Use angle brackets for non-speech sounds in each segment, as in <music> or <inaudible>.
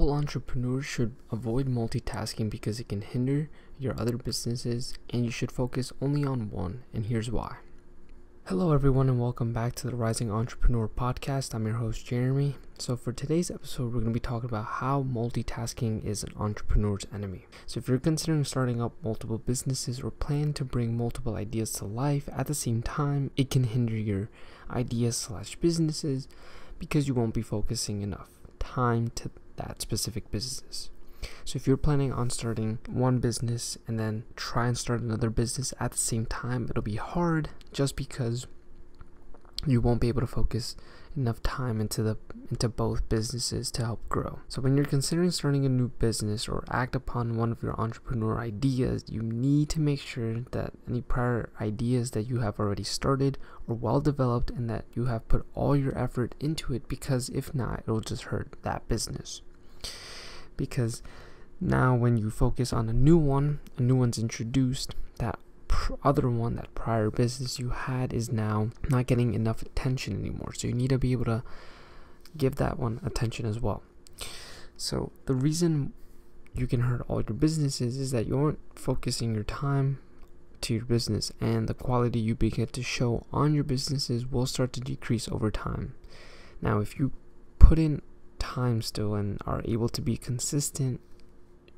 All entrepreneurs should avoid multitasking because it can hinder your other businesses and you should focus only on one, and here's why. Hello, everyone, and welcome back to the Rising Entrepreneur Podcast. I'm your host, Jeremy. So, for today's episode, we're going to be talking about how multitasking is an entrepreneur's enemy. So, if you're considering starting up multiple businesses or plan to bring multiple ideas to life at the same time, it can hinder your ideas slash businesses because you won't be focusing enough time to that specific business. So if you're planning on starting one business and then try and start another business at the same time, it'll be hard just because you won't be able to focus enough time into the into both businesses to help grow. So when you're considering starting a new business or act upon one of your entrepreneur ideas, you need to make sure that any prior ideas that you have already started are well developed and that you have put all your effort into it because if not, it'll just hurt that business. Because now when you focus on a new one, a new one's introduced, that other one, that prior business you had, is now not getting enough attention anymore. So you need to be able to give that one attention as well. So the reason you can hurt all your businesses is that you aren't focusing your time to your business and the quality you begin to show on your businesses will start to decrease over time. Now, if you put in time still and are able to be consistent,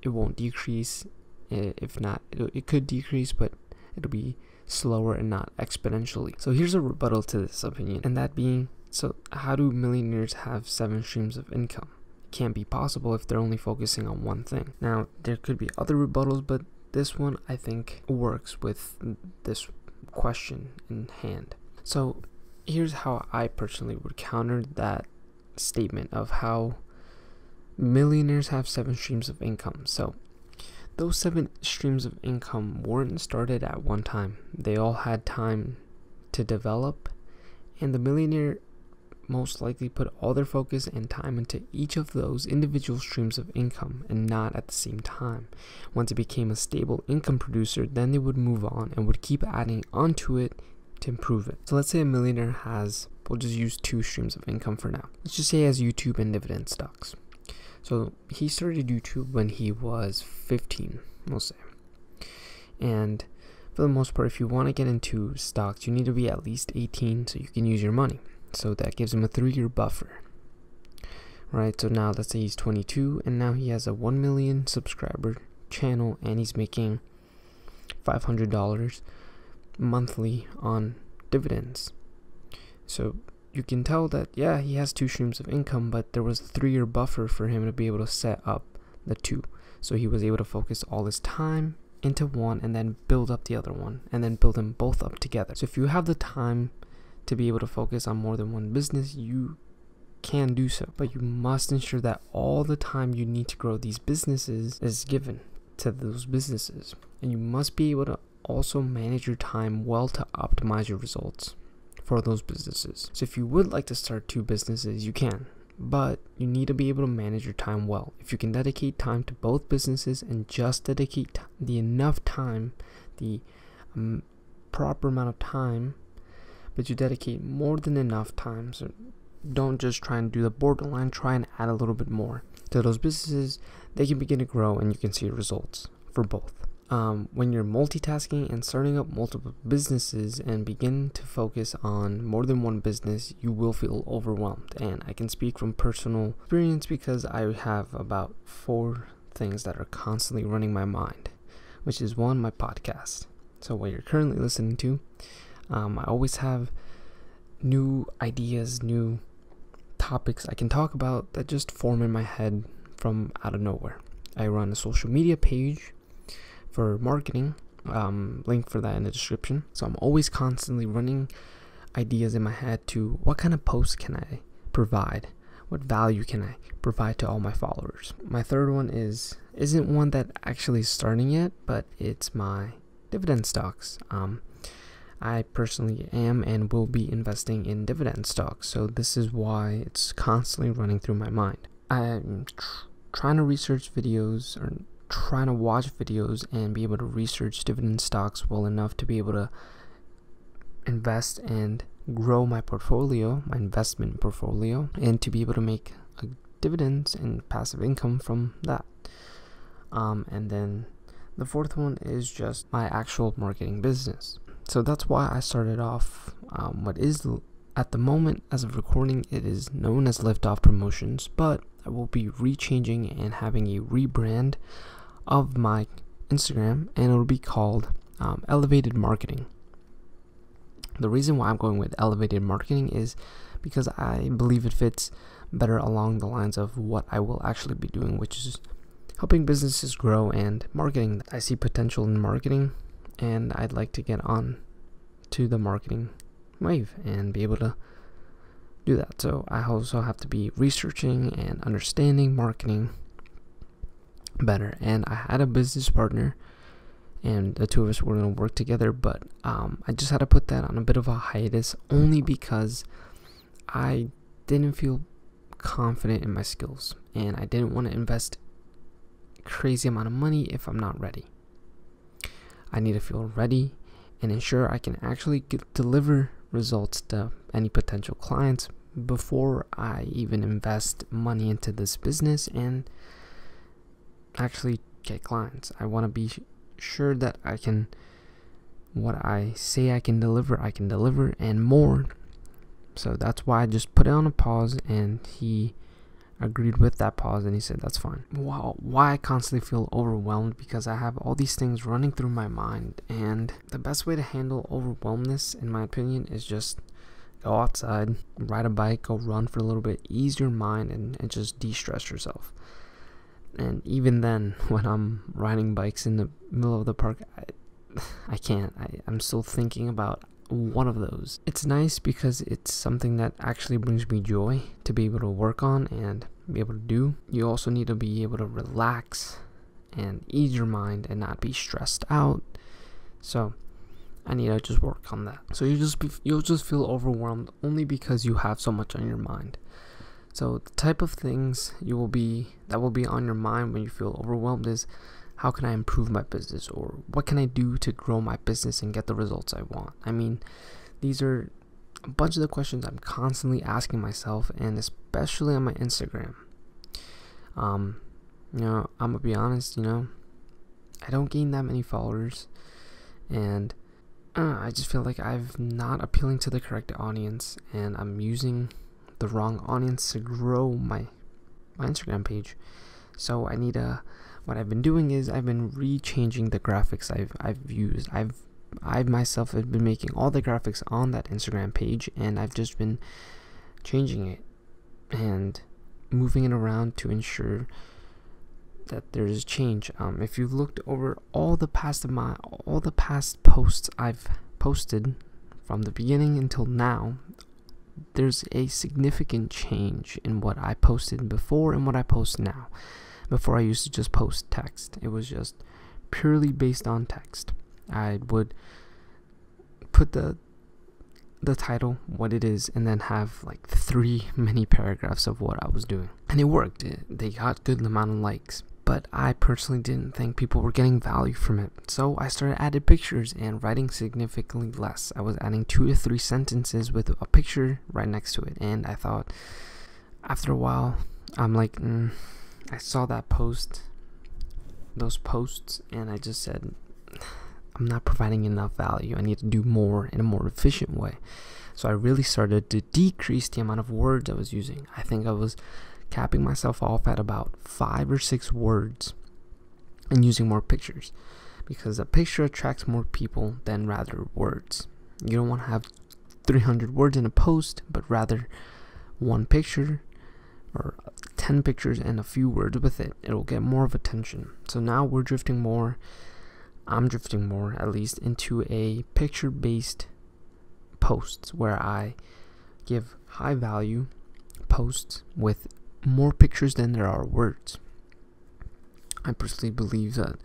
it won't decrease. If not, it could decrease, but it'll be slower and not exponentially. So here's a rebuttal to this opinion, and that being so, how do millionaires have seven streams of income? It can't be possible if they're only focusing on one thing. Now, there could be other rebuttals, but this one I think works with this question in hand. So, here's how I personally would counter that statement of how millionaires have seven streams of income. So, those seven streams of income weren't started at one time, they all had time to develop, and the millionaire most likely put all their focus and time into each of those individual streams of income and not at the same time. Once it became a stable income producer, then they would move on and would keep adding onto it to improve it. So let's say a millionaire has, we'll just use two streams of income for now. Let's just say he has YouTube and dividend stocks. So he started YouTube when he was 15, we'll say. And for the most part, if you want to get into stocks, you need to be at least 18 so you can use your money. So that gives him a three year buffer. Right, so now let's say he's 22 and now he has a 1 million subscriber channel and he's making $500 monthly on dividends. So you can tell that, yeah, he has two streams of income, but there was a three year buffer for him to be able to set up the two. So he was able to focus all his time into one and then build up the other one and then build them both up together. So if you have the time to be able to focus on more than one business, you can do so. But you must ensure that all the time you need to grow these businesses is given to those businesses. And you must be able to also manage your time well to optimize your results for those businesses. So if you would like to start two businesses, you can. But you need to be able to manage your time well. If you can dedicate time to both businesses and just dedicate the enough time, the um, proper amount of time but you dedicate more than enough time. So don't just try and do the borderline, try and add a little bit more to those businesses. They can begin to grow and you can see results for both. Um, when you're multitasking and starting up multiple businesses and begin to focus on more than one business, you will feel overwhelmed. And I can speak from personal experience because I have about four things that are constantly running my mind, which is one, my podcast. So, what you're currently listening to, um, I always have new ideas, new topics I can talk about that just form in my head from out of nowhere. I run a social media page for marketing, um, link for that in the description. So I'm always constantly running ideas in my head to what kind of posts can I provide? What value can I provide to all my followers? My third one is isn't one that actually is starting yet, but it's my dividend stocks. Um, I personally am and will be investing in dividend stocks, so this is why it's constantly running through my mind. I'm tr- trying to research videos or trying to watch videos and be able to research dividend stocks well enough to be able to invest and grow my portfolio, my investment portfolio, and to be able to make a dividends and passive income from that. Um, and then the fourth one is just my actual marketing business. So that's why I started off um, what is at the moment as of recording it is known as Liftoff Promotions, but I will be rechanging and having a rebrand of my Instagram, and it'll be called um, Elevated Marketing. The reason why I'm going with Elevated Marketing is because I believe it fits better along the lines of what I will actually be doing, which is helping businesses grow and marketing. I see potential in marketing, and I'd like to get on to the marketing wave and be able to do that. So I also have to be researching and understanding marketing better. And I had a business partner, and the two of us were going to work together, but um, I just had to put that on a bit of a hiatus only because I didn't feel confident in my skills and I didn't want to invest crazy amount of money if I'm not ready. I need to feel ready and ensure I can actually get, deliver results to any potential clients before I even invest money into this business and actually get clients. I want to be sure that I can what I say I can deliver, I can deliver and more. So that's why I just put it on a pause and he agreed with that pause and he said that's fine. Wow, why I constantly feel overwhelmed because I have all these things running through my mind and the best way to handle overwhelmness in my opinion is just go outside, ride a bike, go run for a little bit, ease your mind and, and just de-stress yourself. And even then, <laughs> when I'm riding bikes in the middle of the park, I, <sighs> I can't. I, I'm still thinking about one of those. It's nice because it's something that actually brings me joy to be able to work on and be able to do. You also need to be able to relax and ease your mind and not be stressed out. So I need to just work on that. So you just be, you'll just feel overwhelmed only because you have so much on your mind. So the type of things you will be that will be on your mind when you feel overwhelmed is how can I improve my business or what can I do to grow my business and get the results I want? I mean, these are a bunch of the questions I'm constantly asking myself and especially on my Instagram. Um, you know, I'm gonna be honest, you know, I don't gain that many followers and uh, I just feel like I'm not appealing to the correct audience and I'm using the wrong audience to grow my my Instagram page. So I need a what I've been doing is I've been rechanging the graphics I've I've used. I've I myself have been making all the graphics on that Instagram page and I've just been changing it and moving it around to ensure that there's change. Um, if you've looked over all the past of my all the past posts I've posted from the beginning until now, there's a significant change in what I posted before and what I post now. Before I used to just post text. It was just purely based on text. I would put the the title, what it is, and then have like three <laughs> mini paragraphs of what I was doing. And it worked. It, they got good amount of likes. But I personally didn't think people were getting value from it. So I started adding pictures and writing significantly less. I was adding two to three sentences with a picture right next to it. And I thought, after a while, I'm like, mm, I saw that post, those posts, and I just said, I'm not providing enough value. I need to do more in a more efficient way. So I really started to decrease the amount of words I was using. I think I was capping myself off at about five or six words and using more pictures because a picture attracts more people than rather words. You don't want to have 300 words in a post, but rather one picture or 10 pictures and a few words with it, it'll get more of attention. So now we're drifting more, I'm drifting more at least, into a picture based posts where I give high value posts with more pictures than there are words. I personally believe that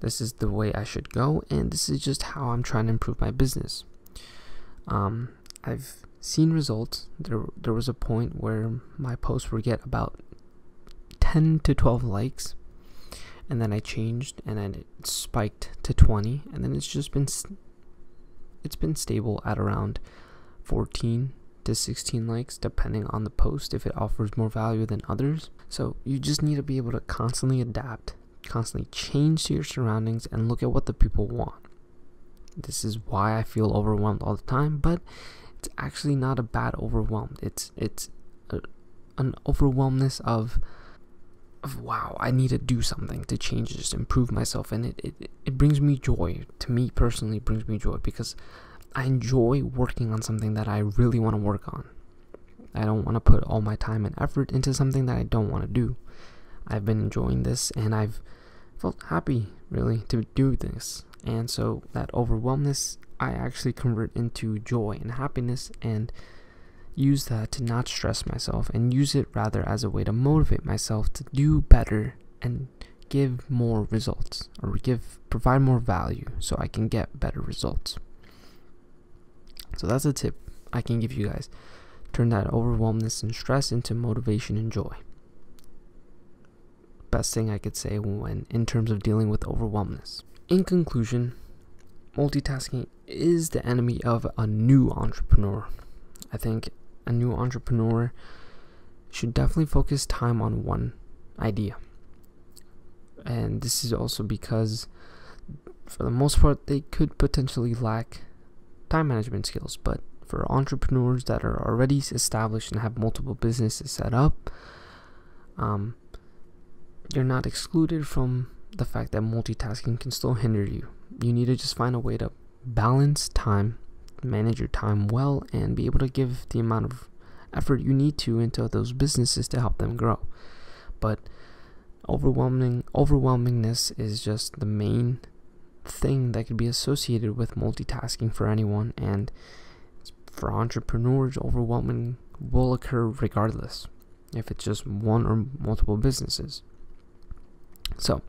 this is the way I should go, and this is just how I'm trying to improve my business. Um, I've seen results. There, there was a point where my posts would get about 10 to 12 likes, and then I changed, and then it spiked to 20, and then it's just been it's been stable at around 14 to 16 likes depending on the post if it offers more value than others. So you just need to be able to constantly adapt, constantly change to your surroundings and look at what the people want. This is why I feel overwhelmed all the time, but it's actually not a bad overwhelmed. It's it's a, an overwhelmness of of wow, I need to do something to change just improve myself, and it, it it brings me joy. To me personally, brings me joy because I enjoy working on something that I really want to work on. I don't want to put all my time and effort into something that I don't want to do. I've been enjoying this, and I've felt happy really to do this. And so that overwhelmness, I actually convert into joy and happiness, and use that to not stress myself and use it rather as a way to motivate myself to do better and give more results or give provide more value so I can get better results. So that's a tip I can give you guys. Turn that overwhelmness and stress into motivation and joy. Best thing I could say when in terms of dealing with overwhelmness. In conclusion, multitasking is the enemy of a new entrepreneur. I think a new entrepreneur should definitely focus time on one idea. And this is also because, for the most part, they could potentially lack time management skills. But for entrepreneurs that are already established and have multiple businesses set up, um, you're not excluded from the fact that multitasking can still hinder you. You need to just find a way to balance time manage your time well and be able to give the amount of effort you need to into those businesses to help them grow. But overwhelming overwhelmingness is just the main thing that could be associated with multitasking for anyone and for entrepreneurs overwhelming will occur regardless if it's just one or multiple businesses. So,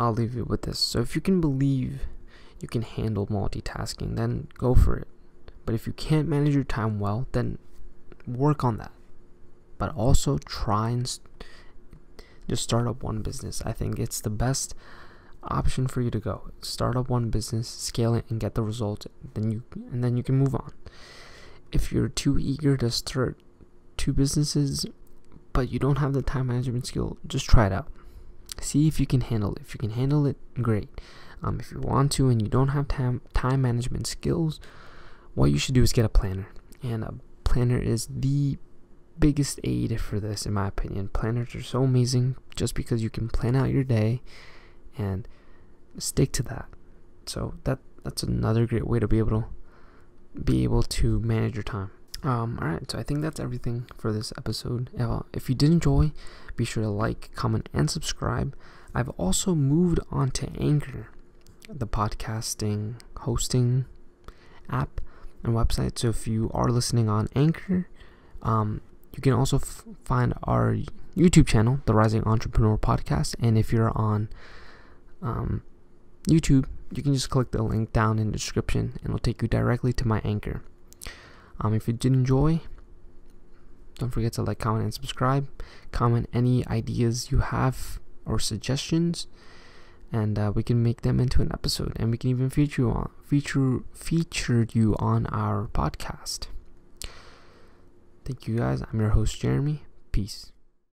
I'll leave you with this. So if you can believe you can handle multitasking, then go for it. But if you can't manage your time well, then work on that. But also try and just start up one business. I think it's the best option for you to go. Start up one business, scale it, and get the results. Then you and then you can move on. If you're too eager to start two businesses, but you don't have the time management skill, just try it out. See if you can handle it. If you can handle it, great. Um, if you want to and you don't have time time management skills, what you should do is get a planner. And a planner is the biggest aid for this, in my opinion. Planners are so amazing just because you can plan out your day and stick to that. So that that's another great way to be able to be able to manage your time. Um, all right, so I think that's everything for this episode. Uh, if you did enjoy, be sure to like, comment, and subscribe. I've also moved on to Anchor, the podcasting hosting app and website. So if you are listening on Anchor, um, you can also f- find our YouTube channel, the Rising Entrepreneur Podcast. And if you're on um, YouTube, you can just click the link down in the description and it'll take you directly to my Anchor. Um, if you did enjoy, don't forget to like, comment, and subscribe. Comment any ideas you have or suggestions and uh, we can make them into an episode and we can even feature you on feature featured you on our podcast thank you guys i'm your host jeremy peace